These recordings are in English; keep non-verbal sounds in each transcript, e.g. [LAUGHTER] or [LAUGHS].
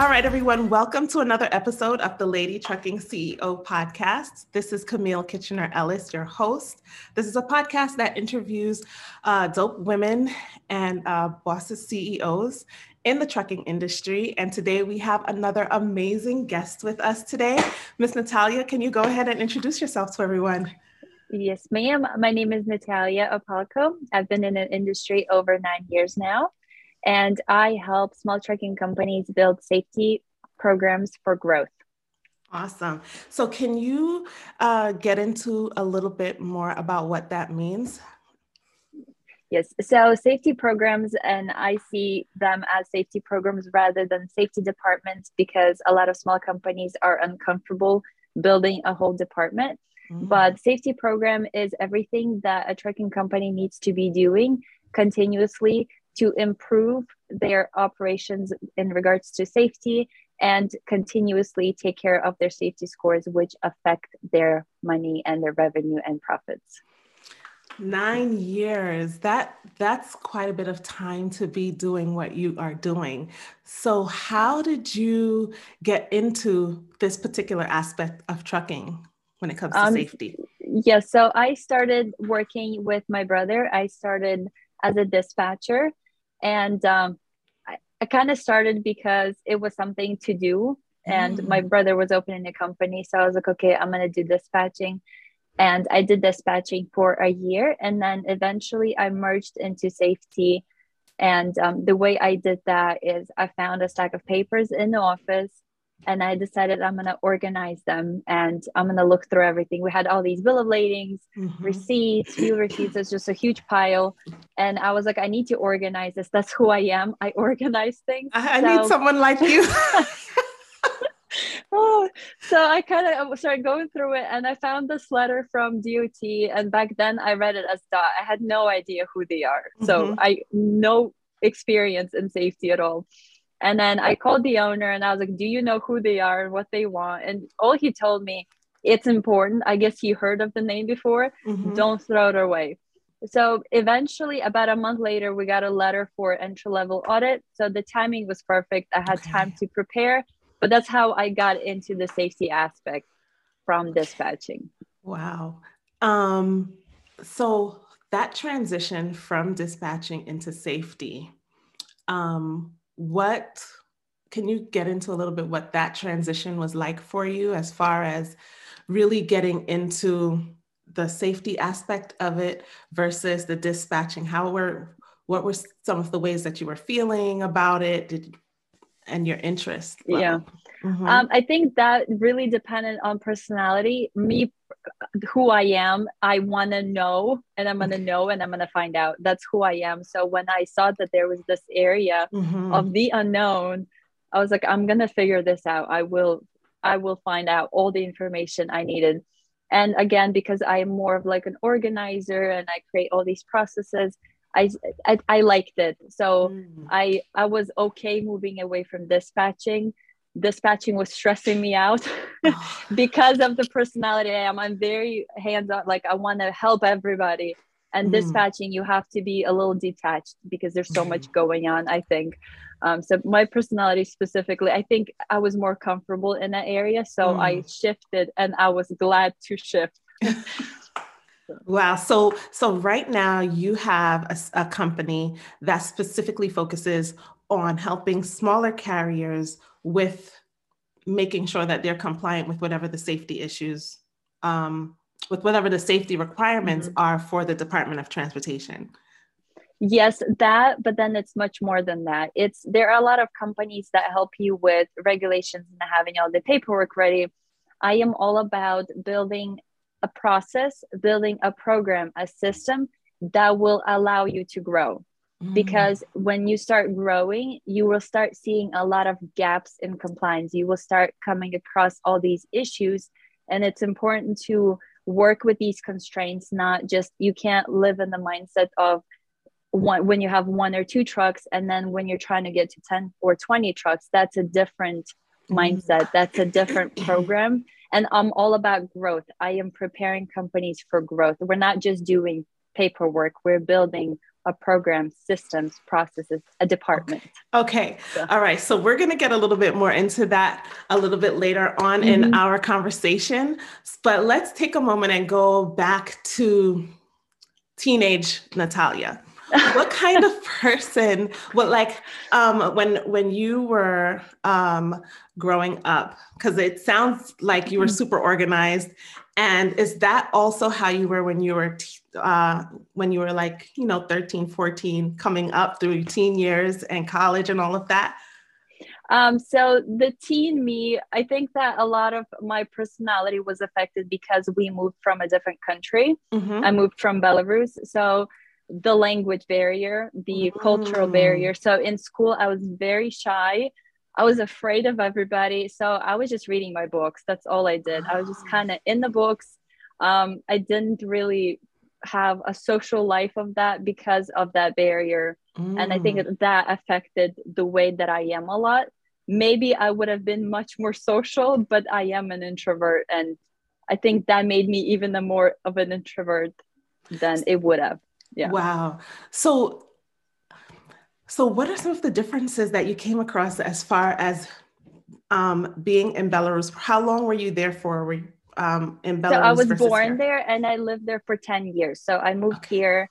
All right, everyone, welcome to another episode of the Lady Trucking CEO podcast. This is Camille Kitchener Ellis, your host. This is a podcast that interviews uh, dope women and uh, bosses, CEOs in the trucking industry. And today we have another amazing guest with us today. Miss Natallia, can you go ahead and introduce yourself to everyone? Yes, ma'am. My name is Natallia Opalko. I've been in an industry over nine years now and I help small trucking companies build safety programs for growth. Awesome. So, can you uh, get into a little bit more about what that means? Yes. So, safety programs, and I see them as safety programs rather than safety departments because a lot of small companies are uncomfortable building a whole department. Mm-hmm. But safety program is everything that a trucking company needs to be doing continuously to improve their operations in regards to safety and continuously take care of their safety scores, which affect their money and their revenue and profits. Nine years. That that's quite a bit of time to be doing what you are doing. So how did you get into this particular aspect of trucking when it comes to um, safety? Yes, yeah, so I started working with my brother. I started as a dispatcher and um, I, I kind of started because it was something to do. And mm. my brother was opening a company. So I was like, okay, I'm going to do dispatching. And I did dispatching for a year. And then eventually I merged into safety. And um, the way I did that is I found a stack of papers in the office and I decided I'm going to organize them and I'm going to look through everything. We had all these bill of ladings, mm-hmm. receipts, fuel receipts. It's just a huge pile. And I was like, I need to organize this. That's who I am. I [LAUGHS] organize things. I, I so, need someone like you. [LAUGHS] [LAUGHS] oh, so I kind of started going through it and I found this letter from DOT. And back then I read it as DOT. I had no idea who they are. Mm-hmm. So I no experience in safety at all. And then I called the owner and I was like, Do you know who they are and what they want? And all he told me, it's important. I guess he heard of the name before. Mm-hmm. Don't throw it away. So eventually, about a month later, we got a letter for entry level audit. So the timing was perfect. I had okay. time to prepare, but that's how I got into the safety aspect from dispatching. Wow. Um, so that transition from dispatching into safety, um, what can you get into a little bit what that transition was like for you as far as really getting into the safety aspect of it versus the dispatching? How were what were some of the ways that you were feeling about it? Did, and your interest level? yeah mm-hmm. um, i think that really depended on personality me who I am. I want to know and I'm going to know and I'm going to find out. That's who I am. So when I saw that there was this area mm-hmm. of the unknown, I was like, I'm going to figure this out. I will, I will find out all the information I needed. And again, because I am more of like an organizer and I create all these processes, I, I, I liked it. So mm. I, I was okay moving away from dispatching dispatching was stressing me out [SIGHS] [LAUGHS] because of the personality I am. I'm very hands on, like I want to help everybody. And mm. dispatching, you have to be a little detached because there's so much going on, I think. Um, so my personality specifically, I think I was more comfortable in that area. So mm. I shifted and I was glad to shift. [LAUGHS] Wow. So, so right now you have a, a, company that specifically focuses on helping smaller carriers with making sure that they're compliant with whatever the safety issues, um, with whatever the safety requirements mm-hmm. are for the Department of Transportation. Yes, that, but then it's much more than that. It's there are a lot of companies that help you with regulations and having all the paperwork ready. I am all about building a process, building a program, a system that will allow you to grow. Mm. because when you start growing you will start seeing a lot of gaps in compliance. You will start coming across all these issues and it's important to work with these constraints not just you can't live in the mindset of one when you have one or two trucks and then when you're trying to get to 10 or 20 trucks that's a different mm. mindset. That's a different program. And i'm all about growth. I am preparing companies for growth. We're not just doing paperwork. We're building a program, systems, processes, a department. Okay. So. All right. So we're going to get a little bit more into that a little bit later on mm-hmm. in our conversation. But let's take a moment and go back to teenage Natallia. [LAUGHS] what kind of person what like um when when you were um growing up because it sounds like you were mm-hmm. super organized and is that also how you were when you were t- uh, when you were like you know 13 14 coming up through teen years and college and all of that um, so the teen me i think that a lot of my personality was affected because we moved from a different country mm-hmm. i moved from belarus so the language barrier the mm. cultural barrier so in school i was very shy I was afraid of everybody. So I was just reading my books. That's all I did. I was just kind of in the books. Um, I didn't really have a social life of that because of that barrier. Mm. And I think mm. that affected the way that I am a lot. Maybe I would have been much more social, but I am an introvert. And I think that made me even a more of an introvert than it would have. Yeah. Wow. So so, what are some of the differences that you came across as far as um, being in Belarus? How long were you there for? Were you, um, in Belarus? So I was born here? there and I lived there for 10 years. So I moved okay. here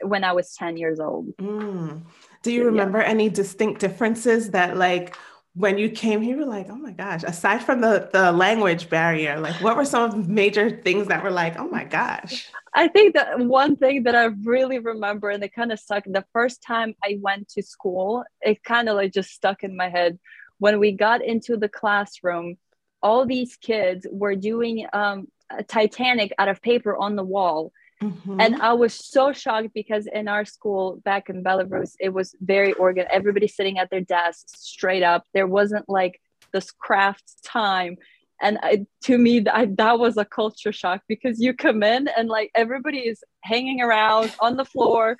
when I was 10 years old. Mm. Do you remember yeah. any distinct differences that, like, when you came here, you were like, oh my gosh, aside from the, the language barrier, like, what were some of the major things that were like, oh my gosh? I think that one thing that I really remember and it kind of stuck the first time I went to school, it kind of like just stuck in my head. When we got into the classroom, all these kids were doing um, Titanic out of paper on the wall. Mm-hmm. And I was so shocked because in our school back in Belarus, it was very organ. Everybody sitting at their desks straight up. There wasn't like this craft time and I, to me I, that was a culture shock because you come in and like everybody is hanging around on the floor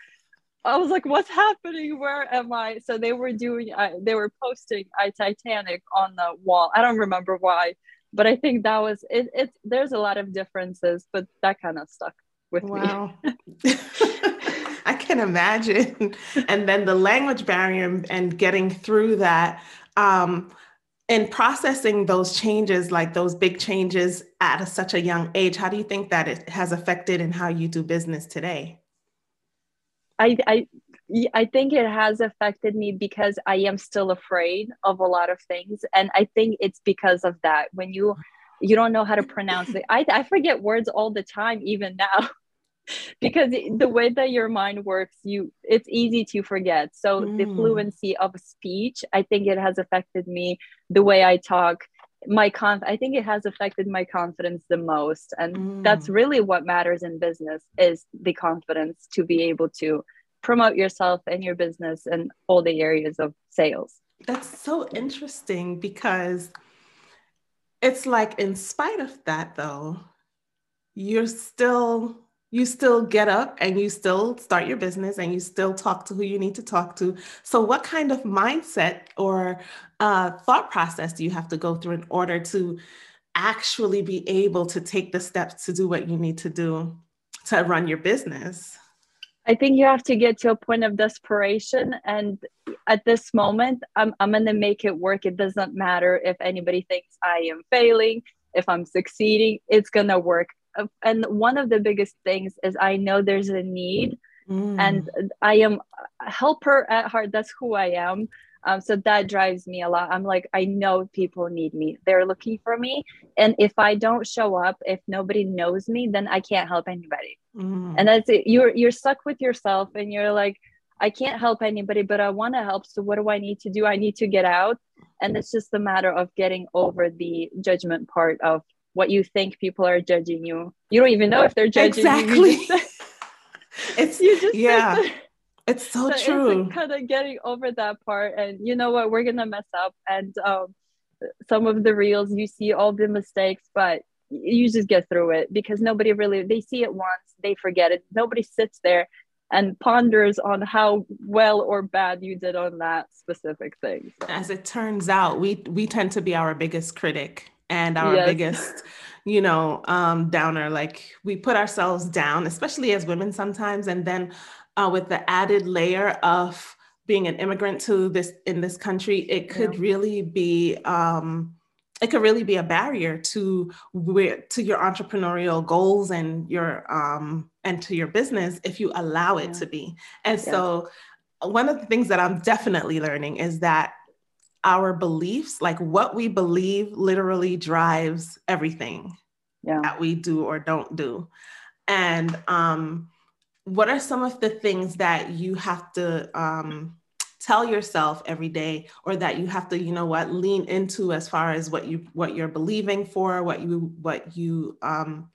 i was like what's happening where am i so they were doing uh, they were posting i titanic on the wall i don't remember why but i think that was it it's there's a lot of differences but that kind of stuck with me. wow. me [LAUGHS] [LAUGHS] i can imagine and then the language barrier and getting through that um, in processing those changes, like those big changes at a, such a young age, how do you think that it has affected in how you do business today? I, I, I think it has affected me because I am still afraid of a lot of things. And I think it's because of that. When you you don't know how to pronounce it. I, I forget words all the time, even now. [LAUGHS] because the way that your mind works you it's easy to forget so mm. the fluency of speech i think it has affected me the way i talk my con i think it has affected my confidence the most and mm. that's really what matters in business is the confidence to be able to promote yourself and your business and all the areas of sales that's so interesting because it's like in spite of that though you're still you still get up and you still start your business and you still talk to who you need to talk to. So, what kind of mindset or uh, thought process do you have to go through in order to actually be able to take the steps to do what you need to do to run your business? I think you have to get to a point of desperation. And at this moment, I'm, I'm going to make it work. It doesn't matter if anybody thinks I am failing, if I'm succeeding, it's going to work and one of the biggest things is I know there's a need mm. and I am a helper at heart. That's who I am. Um, so that drives me a lot. I'm like, I know people need me. They're looking for me. And if I don't show up, if nobody knows me, then I can't help anybody. Mm. And that's it. You're you're stuck with yourself and you're like, I can't help anybody, but I want to help. So what do I need to do? I need to get out. And it's just a matter of getting over the judgment part of what you think people are judging you. You don't even know if they're judging exactly. [LAUGHS] you. [LAUGHS] it's you just yeah. It's so, so true. It's kind of getting over that part, and you know what? We're gonna mess up, and um, some of the reels you see all the mistakes, but you just get through it because nobody really they see it once, they forget it. Nobody sits there and ponders on how well or bad you did on that specific thing. So. As it turns out, we we tend to be our biggest critic and our yes. biggest you know um downer like we put ourselves down especially as women sometimes and then uh, with the added layer of being an immigrant to this in this country, it could yeah. really be um, it could really be a barrier to where to your entrepreneurial goals and your um, and to your business if you allow it yeah. to be. And yeah. so, one of the things that I'm definitely learning is that our beliefs, like what we believe, literally drives everything yeah. that we do or don't do. And um, what are some of the things that you have to um, tell yourself every day or that you have to you know what lean into as far as what you what you're believing for what you what you um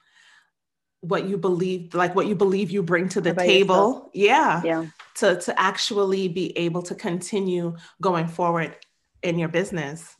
what you believe like what you believe you bring to the table yeah yeah to to actually be able to continue going forward in your business?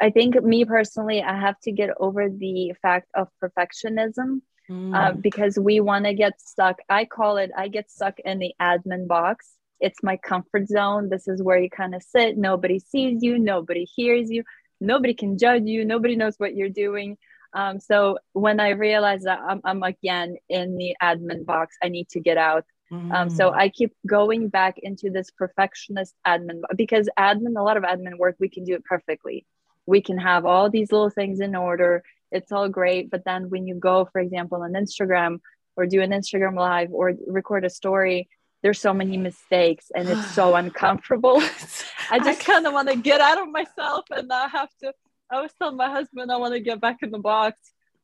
I think me personally i have to get over the fact of perfectionism mm. uh, because we want to get stuck. I call it i get stuck in the admin box. It's my comfort zone. This is where you kind of sit. Nobody sees you. Nobody hears you. Nobody can judge you. Nobody knows what you're doing. Um, so when i realized that I'm, I'm, again in the admin box i need to get out mm. um, so mm. i keep going back into this perfectionist admin because admin a lot of admin work we can do it perfectly we can have all these little things in order it's all great but then when you go for example on instagram or do an instagram live or record a story there's so many mistakes and it's so [SIGHS] uncomfortable. [LAUGHS] I just kind of want to get out of myself and not have to. I was telling my husband I want to get back in the box.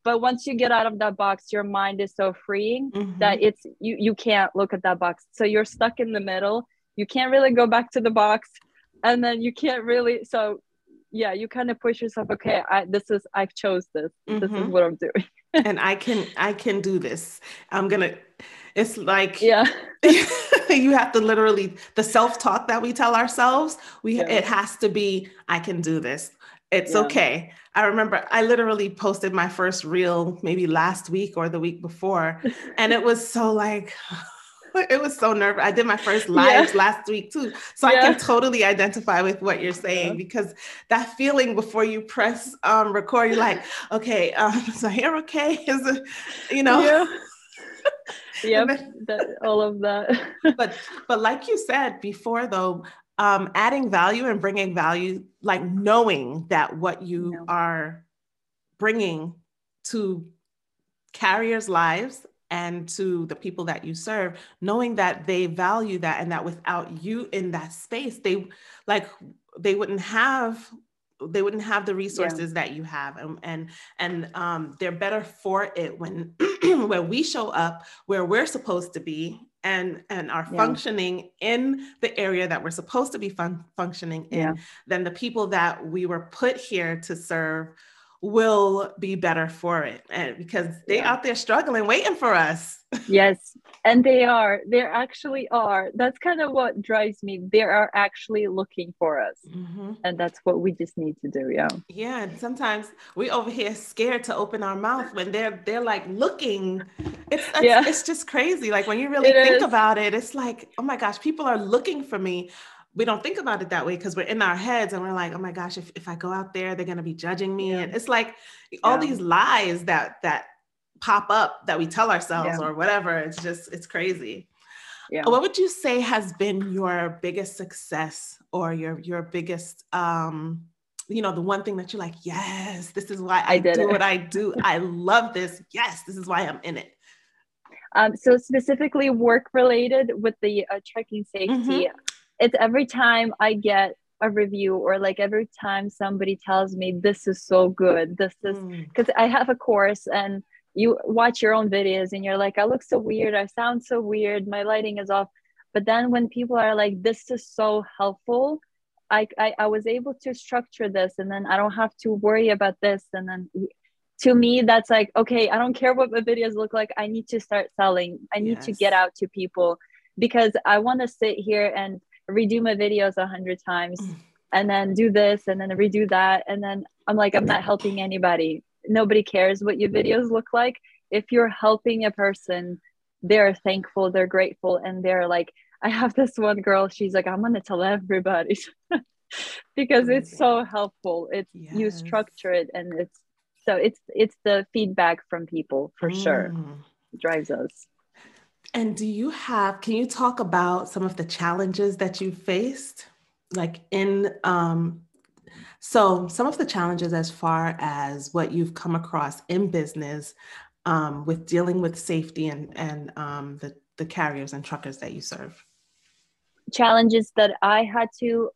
But once you get out of that box, your mind is so freeing mm-hmm. that it's you you can't look at that box. So you're stuck in the middle. You can't really go back to the box. And then you can't really so yeah, you kind of push yourself, okay, I this is I've chose this. Mm-hmm. This is mm-hmm. what I'm doing. [LAUGHS] and I can I can do this. I'm gonna it's like yeah. [LAUGHS] you have to literally the self-talk that we tell ourselves, we yeah. it has to be I can do this. It's yeah. okay. I remember I literally posted my first reel maybe last week or the week before and it was so like [SIGHS] it was so nervous. I did my first live [LAUGHS] yeah. last week too. So yeah. I can totally identify with what you're saying because that feeling before you press um, record, you're like, [LAUGHS] okay, um, [LAUGHS] so here, okay, is it, you know? Yeah. yep, that, all of that. but but like you said before, though, um, adding value and bringing value, like knowing that what you are bringing to carriers' lives and to the people that you serve knowing that they value that and that without you in that space they like they wouldn't have they wouldn't have the resources yeah. that you have and and and um, they're better for it when [CLEARS THROAT] when we show up where we're supposed to be and and are yeah. functioning in the area that we're supposed to be fun- functioning in yeah. than the people that we were put here to serve will be better for it and because they yeah. out there struggling waiting for us [LAUGHS] yes and they are they actually are that's kind of what drives me they are actually looking for us mm-hmm. and that's what we just need to do yeah yeah and sometimes we over here scared to open our mouth when they're they're like looking it's it's, yeah. it's just crazy like when you really it think is. about it it's like oh my gosh people are looking for me we don't think about it that way because we're in our heads and we're like, oh my gosh, if, if I go out there, they're gonna be judging me. Yeah. And it's like all these lies that that pop up that we tell ourselves yeah. or whatever. It's just it's crazy. Yeah. What would you say has been your biggest success or your your biggest um you know the one thing that you're like yes this is why i, I do it. what i do [LAUGHS] i love this yes this is why i'm in it um, so specifically work related with the uh, Trucking Safety mm-hmm it's every time I get a review or like every time somebody tells me this is so good, this is because mm. I have a course and you watch your own videos and you're like, I look so weird, I sound so weird, my lighting is off. But then when people are like, this is so helpful, I, I, I was able to structure this and then I don't have to worry about this. And then to me, that's like, okay, I don't care what my videos look like. I need to start selling. I need yes. to get out to people because I want to sit here and redo my videos a hundred times mm. and then do this and then redo that. And then i'm like i'm not helping anybody. Nobody cares what your videos look like. If you're helping a person they're thankful they're grateful and they're like i have this one girl she's like i'm gonna tell everybody. [LAUGHS] Because it's so helpful. It's yes. you structure it and it's so it's it's the feedback from people for mm. sure it drives us And do you have, can you talk about some of the challenges that you faced? Like in, um, so some of the challenges as far as what you've come across in business um, with dealing with safety and, and um, the, the carriers and truckers that you serve challenges that I had to,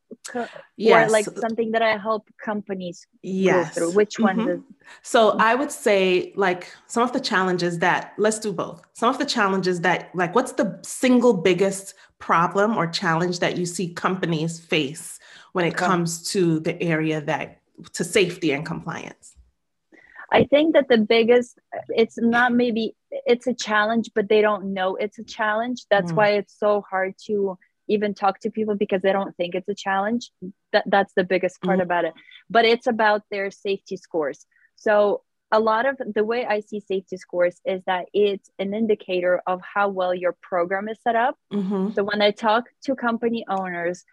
yes. or like something that I help companies yes. go through? Which mm-hmm. one? so I would say like some of the challenges that let's do both. Some of the challenges that like what's the single biggest problem or challenge that you see companies face when it okay. comes to the area that to safety and compliance? I think that the biggest, it's not maybe, it's a challenge, but they don't know it's a challenge. That's mm. why it's so hard to even talk to people because they don't think it's a challenge that that's the biggest part mm-hmm. about it. But it's about their safety scores. So a lot of the way i see safety scores is that it's an indicator of how well your program is set up. Mm-hmm. so when i talk to company owners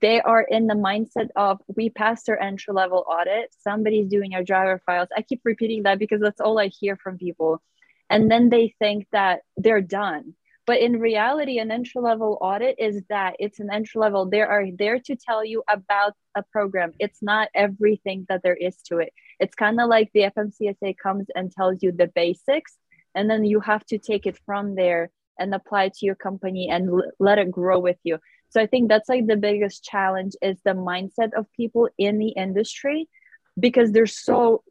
they are in the mindset of we passed our entry level audit. Somebody's doing our driver files. I keep repeating that because that's all i hear from people. And then they think that they're done but in reality, an entry level audit is that it's an entry level. They are there to tell you about a program. It's not everything that there is to it. It's kind of like the FMCSA comes and tells you the basics, and then you have to take it from there and apply it to your company and l- let it grow with you. So I think that's like the biggest challenge is the mindset of people in the industry because there's so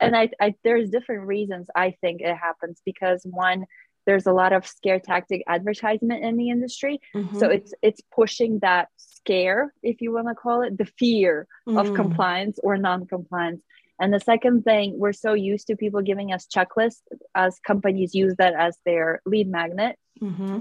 and I, I there's different reasons I think it happens because one there's a lot of scare tactic advertisement in the industry mm-hmm. so it's it's pushing that scare if you want to call it the fear mm. of compliance or non-compliance and the second thing we're so used to people giving us checklists as companies use that as their lead magnet mm-hmm.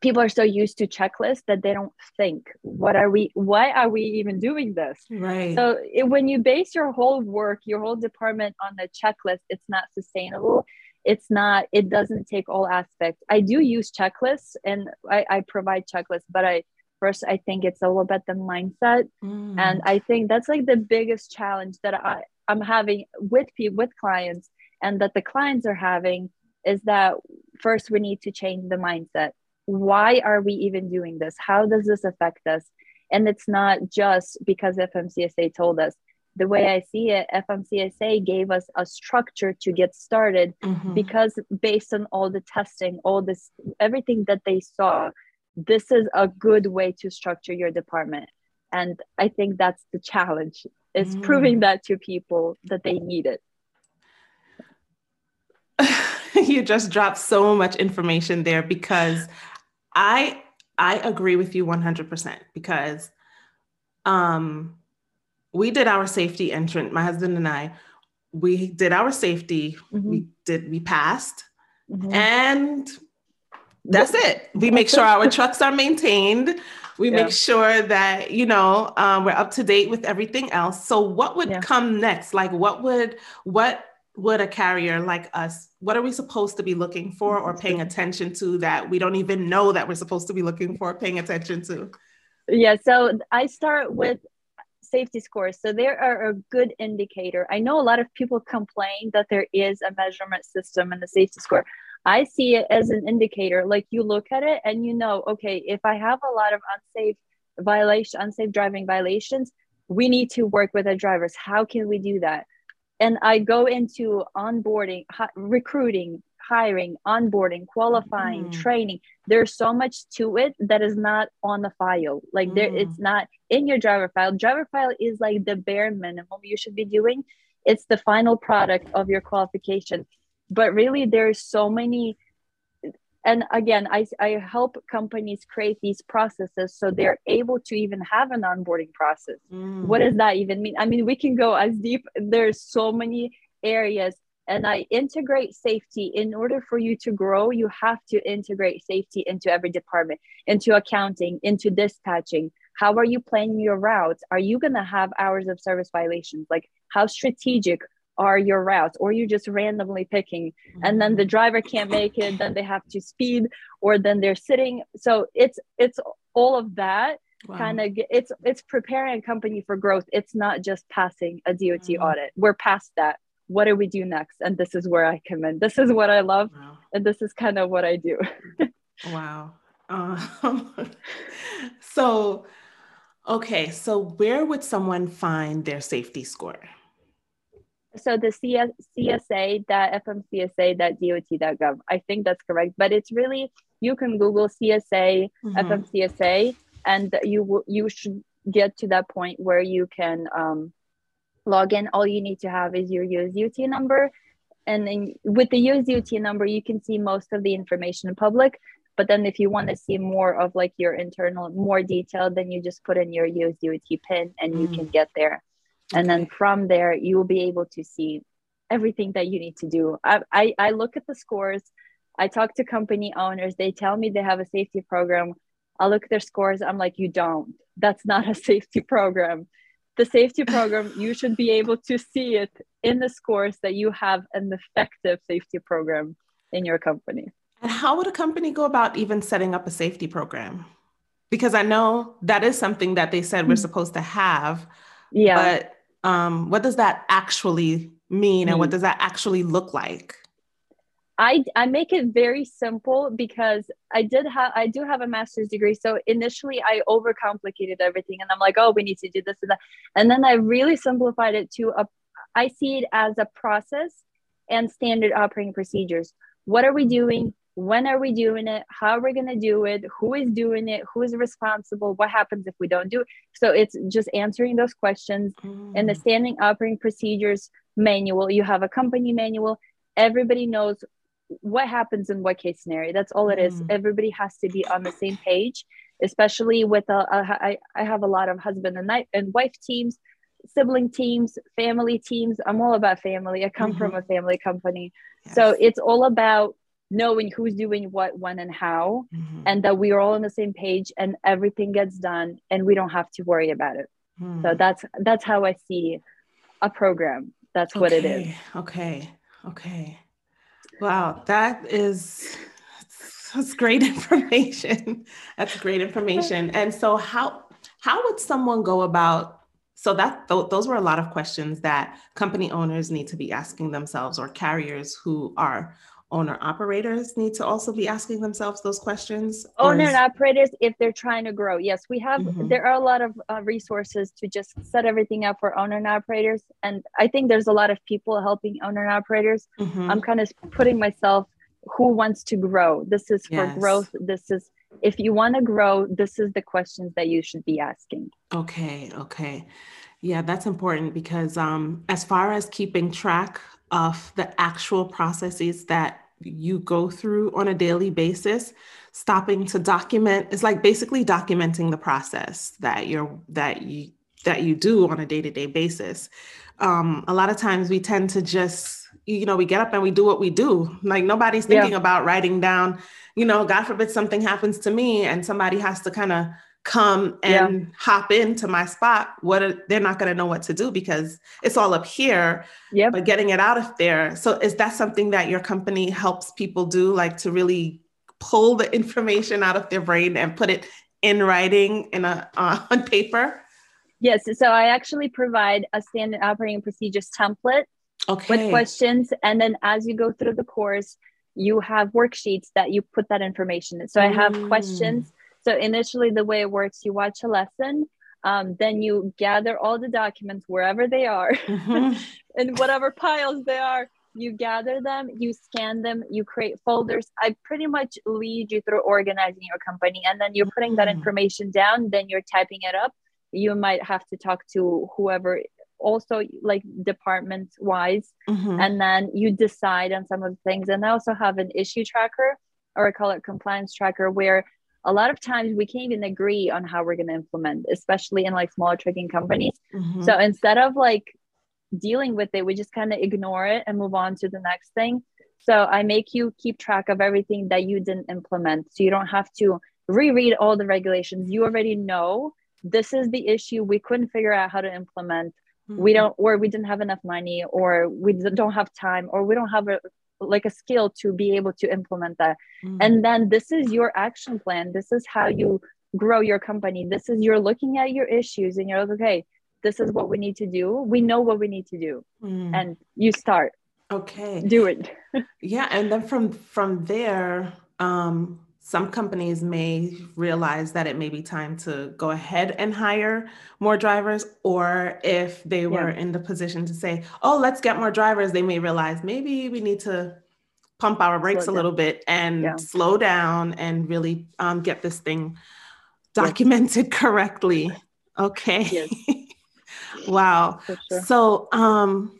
people are so used to checklists that they don't think what are we why are we even doing this right so it, when you base your whole work your whole department on the checklist it's not sustainable it's not it doesn't take all aspects i do use checklists and i, I provide checklists but i first i think it's all about the mindset. Mm. and i think that's like the biggest challenge that i i'm having with people with clients and that the clients are having is that first we need to change the mindset. Why are we even doing this? How does this affect us? And it's not just because fmcsa told us the way I see it, FMCSA gave us a structure to get started mm-hmm. because based on all the testing, all this, everything that they saw, this is a good way to structure your department. And I think that's the challenge is mm. proving that to people that they need it. [LAUGHS] you just dropped so much information there because I I agree with you 100% because um we did our safety entrance, my husband and I, we did our safety, mm-hmm. we did, we passed, mm-hmm. and that's it. We make sure our [LAUGHS] trucks are maintained. We yeah. make sure that, you know, um, we're up to date with everything else. So what would yeah. come next? Like what would, what would a carrier like us, what are we supposed to be looking for or paying attention to that we don't even know that we're supposed to be looking for, paying attention to? Yeah, so I start with safety scores. So they are a good indicator. I know a lot of people complain that there is a measurement system and a safety score. I see it as an indicator. Like you look at it and you know, okay, if I have a lot of unsafe violation, unsafe driving violations, we need to work with the drivers. How can we do that? And I go into onboarding, recruiting, hiring, onboarding, qualifying, mm. training. There's so much to it that is not on the file. Like mm. there, it's not in your driver file. Driver file is like the bare minimum you should be doing. It's the final product of your qualification. But really, there's so many. And again, I, I help companies create these processes so they're able to even have an onboarding process. Mm. What does that even mean? I mean, we can go as deep. There's so many areas and I integrate safety. In order for you to grow, you have to integrate safety into every department, into accounting, into dispatching. How are you planning your routes? Are you going to have hours of service violations? Like, how strategic are your routes? Or you just randomly picking, and then the mm-hmm. driver can't make it, then they have to speed, or then they're sitting. So it's it's all of that Wow. kind of it's it's preparing a company for growth it's not just passing a dot audit we're past that what do we do next and this is where i come in this is what i love wow. and this is kind of what I do. wow. Um, [LAUGHS] so, okay, so where would someone find their safety score? So the CS, csa.fmcsa.dot.gov. I think that's correct, but it's really you can Google CSA mm-hmm. FMCSA, and you you should get to that point where you can um, log in. All you need to have is your USDOT number, and then with the USDOT number, you can see most of the information in public. But then if you want to see more of like your internal, more detail, then you just put in your USDOT pin and you mm. can get there. And then from there, you will be able to see everything that you need to do. I, I, I look at the scores. I talk to company owners. They tell me they have a safety program. I look at their scores. I'm like, you don't. That's not a [LAUGHS] safety program. The safety program, you should be able to see it in the scores that you have an effective safety program in your company. And how would a company go about even setting up a safety program? Because I know that is something that they said we're mm. supposed to have. Yeah. But um, what does that actually mean and what mm. does that actually look like? I, I make it very simple because I did have I do have a master's degree. So initially I overcomplicated everything and I'm like, oh, we need to do this and that. And then I really simplified it to a I see it as a process and standard operating procedures. What are we doing? when are we doing it how are we going to do it who is doing it who is responsible what happens if we don't do it so it's just answering those questions mm. in the standing operating procedures manual you have a company manual everybody knows what happens in what case scenario that's all it is mm. everybody has to be on the same page especially with a, a I, I have a lot of husband and, and wife teams sibling teams family teams i'm all about family i come mm-hmm. from a family company yes. so it's all about knowing who's doing what when and how mm-hmm. and that we are all on the same page and everything gets done and we don't have to worry about it mm. so that's that's how i see a program that's okay. what it is okay okay wow that is that's great [LAUGHS] information. That's great information. And so how how would someone go about so that th- those were a lot of questions that company owners need to be asking themselves or carriers who are owner operators need to also be asking themselves those questions? Owner is... operators if they're trying to grow. Yes we have mm-hmm. there are a lot of uh, resources to just set everything up for owner and operators. And i think there's a lot of people helping owner and operators. Mm-hmm. i'm kind of putting myself who wants to grow? This is for yes. growth. This is if you want to grow this is the questions that you should be asking. Okay okay. Yeah that's important because um, as far as keeping track of the actual processes that you go through on a daily basis stopping to document is like basically documenting the process that you're that you that you do on a day-to-day basis um, a lot of times we tend to just you know we get up and we do what we do like nobody's thinking yeah. about writing down you know god forbid something happens to me and somebody has to kind of come and yeah. hop into my spot what are, they're not going to know what to do because it's all up here yeah but getting it out of there so is that something that your company helps people do like to really pull the information out of their brain and put it in writing in a uh, [LAUGHS] on paper yes so i actually provide a standard operating procedures template okay. with questions and then as you go through the course you have worksheets that you put that information in so mm. i have mm. questions so initially, the way it works, you watch a lesson, um, then you gather all the documents wherever they are, mm-hmm. [LAUGHS] in whatever piles they are. You gather them, you scan them, you create folders. I pretty much lead you through organizing your company, and then you're putting that mm-hmm. information down. Then you're typing it up. You might have to talk to whoever also like department wise mm-hmm. and then you decide on some of the things and i also have an issue tracker or i call it compliance tracker where a lot of times we can't even agree on how we're going to implement especially in like smaller trucking companies. Mm-hmm. so instead of like dealing with it we just kind of ignore it and move on to the next thing. So i make you keep track of everything that you didn't implement. So you don't have to reread all the regulations. You already know this is the issue. We couldn't figure out how to implement. Mm-hmm. we don't or we didn't have enough money or we don't have time or we don't have a like a skill to be able to implement that mm-hmm. and then this is your action plan this is how you grow your company this is you're looking at your issues and you're like okay this is what we need to do we know what we need to do mm. and you start Okay. Do it. [LAUGHS] yeah, and then from from there, um, some companies may realize that it may be time to go ahead and hire more drivers, or if they were yeah. in the position to say, "Oh, let's get more drivers," they may realize maybe we need to pump our brakes slow a little bit and yeah. slow down and really um, get this thing documented yes. [LAUGHS] correctly. Okay. Yes. [LAUGHS] wow. Sure. So, um,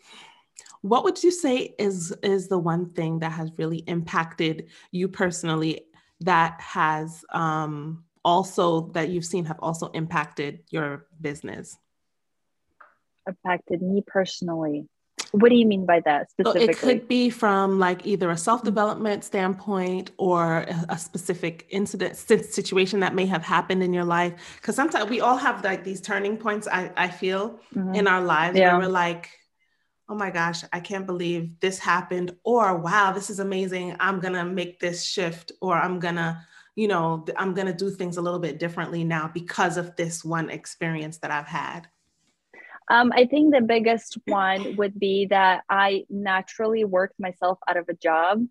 what would you say is is the one thing that has really impacted you personally that has um, also that you've seen have also impacted your business? Impacted me personally. What do you mean by that specifically? So it could be from like either a self-development standpoint or a specific incident situation that may have happened in your life. Because sometimes we all have like these turning points. I, I feel mm-hmm. in our lives yeah. where we're like, oh my gosh, I can't believe this happened, or wow, this is amazing. I'm going to make this shift, or I'm going to, you know, I'm going to do things a little bit differently now because of this one experience that I've had. Um, I think the biggest one would be that I naturally worked myself out of a job.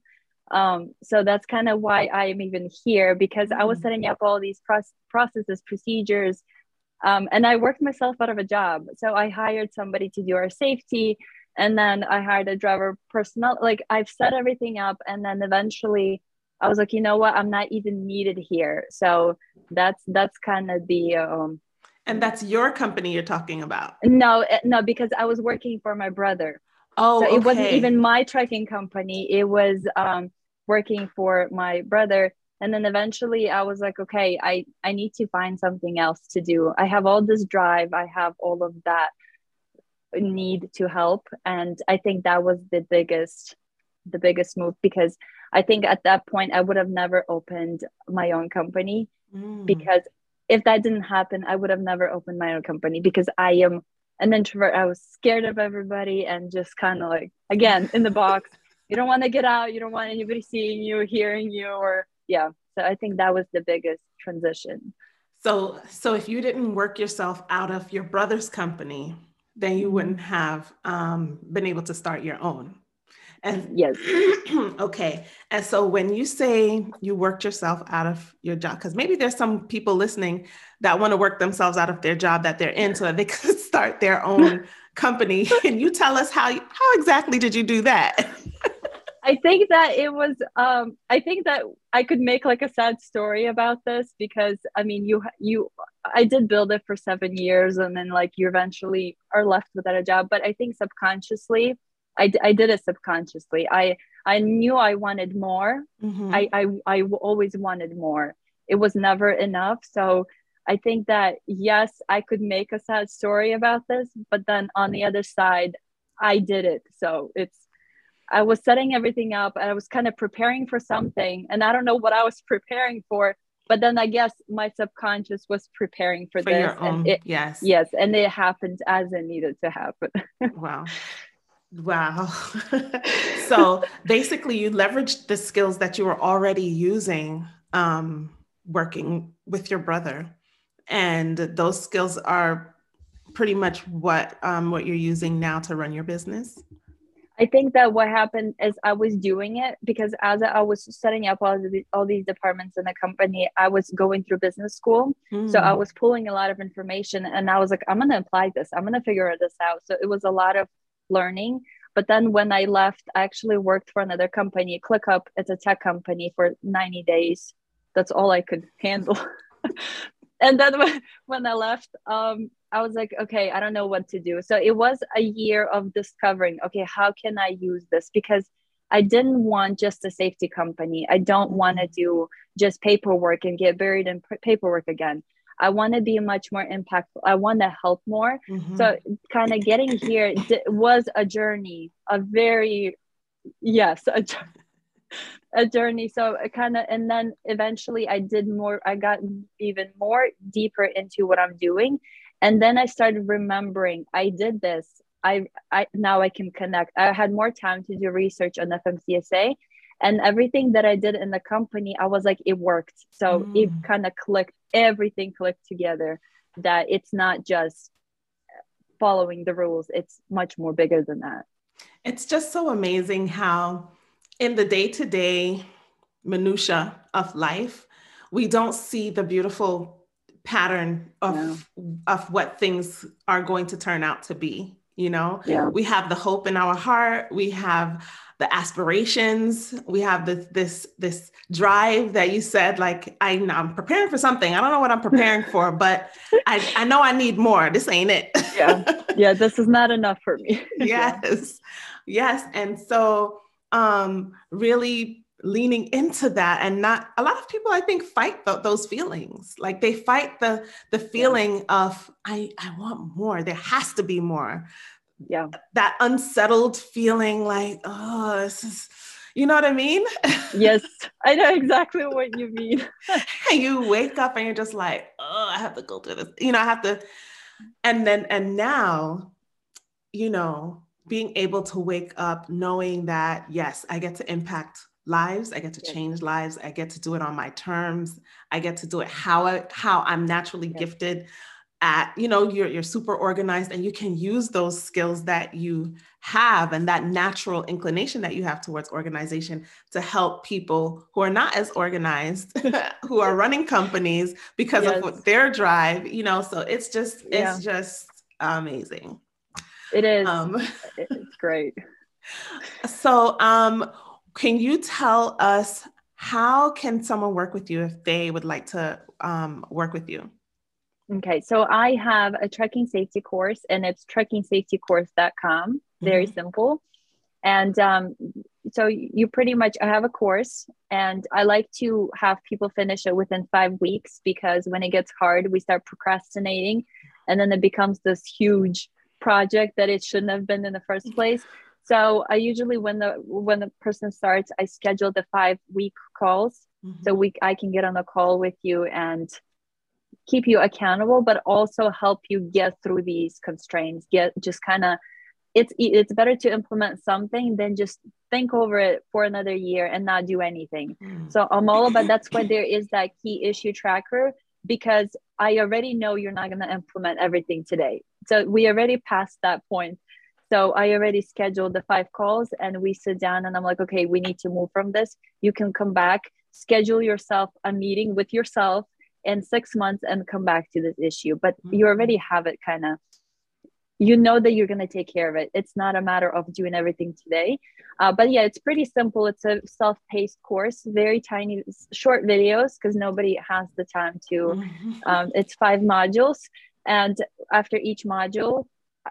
Um, so that's kind of why I'm even here because I was mm. setting up all these processes, procedures, um, and I worked myself out of a job. So I hired somebody to do our safety and then i hired a driver personnel like i've set everything up and then eventually i was like you know what? I'm not even needed here. So that's that's kind of the um and that's your company you're talking about? No eh, no because i was working for my brother. Oh so okay. it wasn't even my trucking company. It was um working for my brother. And then eventually i was like okay i i need to find something else to do. I have all this drive. I have all of that need to help. And i think that was the biggest the biggest move because i think at that point i would have never opened my own company mm. because if that didn't happen i would have never opened my own company because i am an introvert. I was scared of everybody and just kind of like again in the box. [LAUGHS] You don't want to get out. You don't want anybody seeing you hearing you or yeah. So i think that was the biggest transition. So so if you didn't work yourself out of your brother's company then you wouldn't have um, been able to start your own. And yes. [CLEARS THROAT] okay. And so when you say you worked yourself out of your job, because maybe there's some people listening that want to work themselves out of their job that they're in so that they [LAUGHS] could start their own [LAUGHS] company. Can you tell us how how exactly did you do that? [LAUGHS] I think that it was um I think that I could make like a sad story about this because I mean you you I did build it for 7 years and then like you eventually are left without a job. But I think subconsciously I, I did it subconsciously. I I knew I wanted more. Mm-hmm. I, I I always wanted more. It was never enough. So I think that yes I could make a sad story about this but then on the other side I did it. So it's I was setting everything up and I was kind of preparing for something. And I don't know what I was [LAUGHS] preparing for, but then I guess my subconscious was preparing for, for this. Own, it, yes. Yes. And it happened as it needed to happen. [LAUGHS] wow. Wow. [LAUGHS] so basically, you leveraged the skills that you were already using um, working with your brother. And those skills are pretty much what um, what you're using now to run your business. I think that what happened is I was doing it because as I was setting up all, the, all these departments in the company, I was going through business school. Mm. So I mm. was pulling a lot of information and I was like, I'm going to apply this, I'm going to figure this out. So it was a lot of learning. But then when I left, I actually worked for another company, ClickUp. It's a tech company for 90 days. That's all I could handle. [LAUGHS] and then when, when I left, um, I was like, okay, I don't know what to do. So it was a year of discovering, okay, how can I use this? Because I didn't want just a safety company. I don't want to do just paperwork and get buried in paperwork again. I want to be much more impactful. I want to help more. Mm-hmm. So, kind of getting here was a journey, a very, yes, a, a journey. So, kind of, and then eventually I did more, I got even more deeper into what I'm doing and then i started remembering i did this. I i now i can connect. I had more time to do research on fmcsa and everything that i did in the company i was like it worked. So mm. it kind of clicked everything clicked together that it's not just following the rules it's much more bigger than that. It's just so amazing how, in the day to day minutia of life, we don't see the beautiful pattern of yeah. of what things are going to turn out to be you know? Yeah. we have the hope in our heart. We have the aspirations. We have this this this drive that you said like I, i'm preparing for something. I don't know what i'm preparing for [LAUGHS] but i i know i need more. This ain't it. Yeah. [LAUGHS] Yeah this is not enough for me. [LAUGHS] Yes. Yes. And so um really leaning into that and not a lot of people i think fight th- those feelings. Like they fight the the feeling yeah. of i i want more. There has to be more. Yeah. That unsettled feeling like oh this is you know what i mean? Yes. [LAUGHS] I know exactly what you mean. [LAUGHS] And you wake up and you're just like oh i have to go through this. You know i have to and then and now you know being able to wake up knowing that yes i get to impact lives i get to yes. change lives i get to do it on my terms i get to do it how I, how i'm naturally yes. gifted at you know you're, you're super organized and you can use those skills that you have and that natural inclination that you have towards organization to help people who are not as organized [LAUGHS] who are [LAUGHS] running companies because yes. of their drive you know so it's just it's yeah. just amazing it is um, it's great [LAUGHS] so um can you tell us how can someone work with you if they would like to um, work with you? Okay, so I have a Trucking Safety course and it's truckingsafetycourse.com. Very mm-hmm. simple. And um, so you pretty much I have a course and I like to have people finish it within five weeks because when it gets hard, we start procrastinating and then it becomes this huge project that it shouldn't have been in the first [LAUGHS] place. So I usually when the when the person starts, I schedule the five week calls mm-hmm. so we I can get on a call with you and keep you accountable, but also help you get through these constraints. Get just kind of it's it's better to implement something than just think over it for another year and not do anything. Mm. So I'm all about that's why there is that key issue tracker because I already know you're not going to implement everything today. So we already passed that point so I already scheduled the five calls and we sit down and I'm like, okay, we need to move from this. You can come back, schedule yourself a meeting with yourself in six months and come back to this issue. But mm-hmm. you already have it kind of, you know that you're going to take care of it. It's not a matter of doing everything today. Uh, but yeah, it's pretty simple. It's a self paced course, very tiny, short videos because nobody has the time to. Mm-hmm. [LAUGHS] Um, it's five modules. And after each module,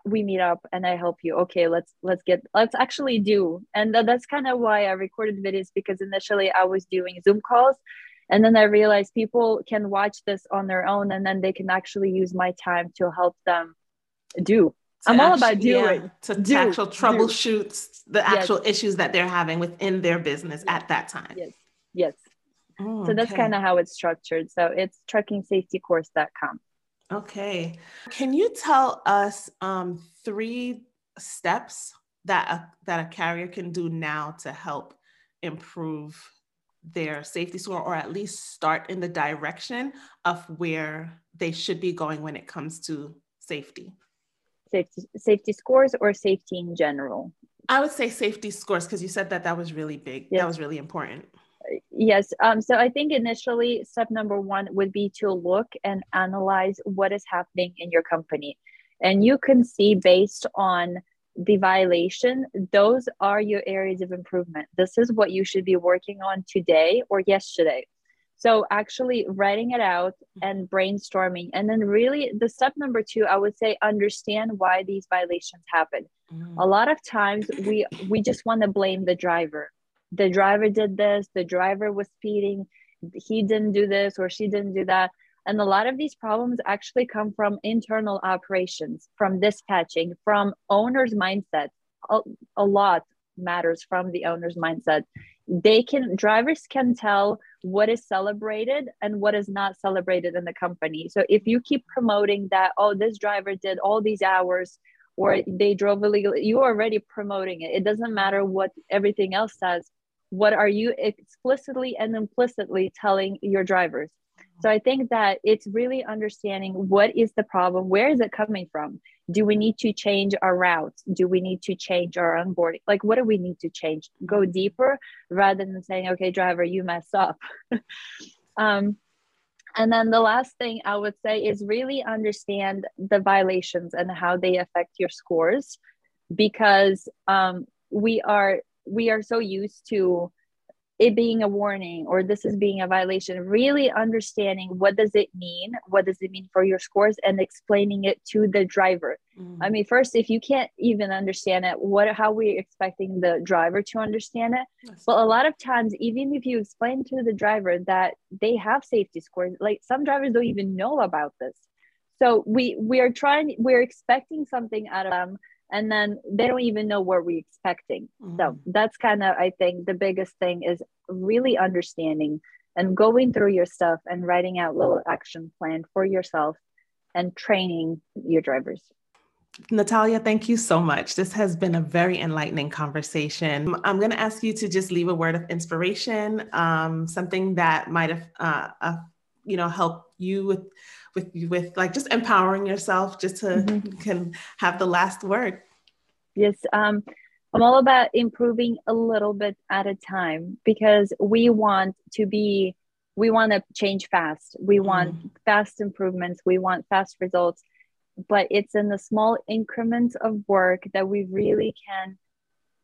we meet up and i help you. Okay let's let's get let's actually do. And that's kind of why i recorded videos because initially i was doing zoom calls and then i realized people can watch this on their own and then they can actually use my time to help them do. I'm all about doing yeah, to, do, actual troubleshoot the actual yes. issues that they're having within their business at that time. Yes yes. Oh, so that's kind of how it's structured. So it's truckingsafetycourse.com Okay. Can you tell us um, three steps that a, that a carrier can do now to help improve their safety score or at least start in the direction of where they should be going when it comes to safety? Safety, safety scores or safety in general? I would say safety scores because you said that that was really big. That was really important. Yes. Um, so I think initially, step number one would be to look and analyze what is happening in your company. And you can see based on the violation, those are your areas of improvement. This is what you should be working on today or yesterday. So, actually, writing it out and brainstorming. And then, really, the step number two, I would say, understand why these violations happen. Mm. A lot of times, we we just want to blame the driver the driver did this, the driver was speeding, he didn't do this or she didn't do that. And a lot of these problems actually come from internal operations, from dispatching, from owner's mindset. A, a lot matters from the owner's mindset. They can, drivers can tell what is celebrated and what is not celebrated in the company. So if you keep promoting that, oh, this driver did all these hours, or they drove illegally, you're already promoting it. It doesn't matter what everything else says what are you explicitly and implicitly telling your drivers? So i think that it's really understanding what is the problem where is it coming from? Do we need to change our routes? Do we need to change our onboarding? Like what do we need to change? Go deeper rather than saying okay driver you messed up. [LAUGHS] Um, and then the last thing i would say is really understand the violations and how they affect your scores because um, we are we are so used to it being a warning or this is being a violation really understanding what does it mean what does it mean for your scores and explaining it to the driver. Mm. i mean first if you can't even understand it what how are we expecting the driver to understand it? That's but a lot of times even if you explain to the driver that they have safety scores like some drivers don't even know about this. So we we are trying we're expecting something out of them and then they don't even know what we're expecting mm-hmm. so that's kind of i think the biggest thing is really understanding and going through your stuff and writing out little action plan for yourself and training your drivers Natallia, thank you so much. This has been a very enlightening conversation. I'm going to ask you to just leave a word of inspiration, um, something that might have, uh, uh, you know, help you with with with like just empowering yourself just to mm-hmm. can have the last word yes um i'm all about improving a little bit at a time because we want to be we want to change fast we mm-hmm. want mm. fast improvements we want fast results but it's in the small increments of work that we really can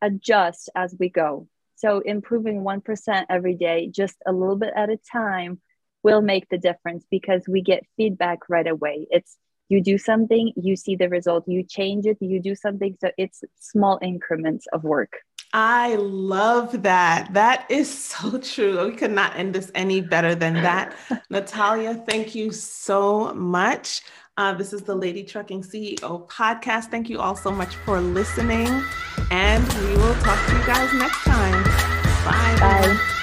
adjust as we go so improving 1% every day just a little bit at a time will make the difference because we get feedback right away. It's you do something, you see the result, you change it, you do something. So it's small increments of work. I love that. That is [LAUGHS] so true. We could not end this any better than that. [LAUGHS] Natallia, thank you so much. Uh, this is the Lady Trucking CEO podcast. Thank you all so much for listening. And we will talk to you guys next time. Bye. Bye.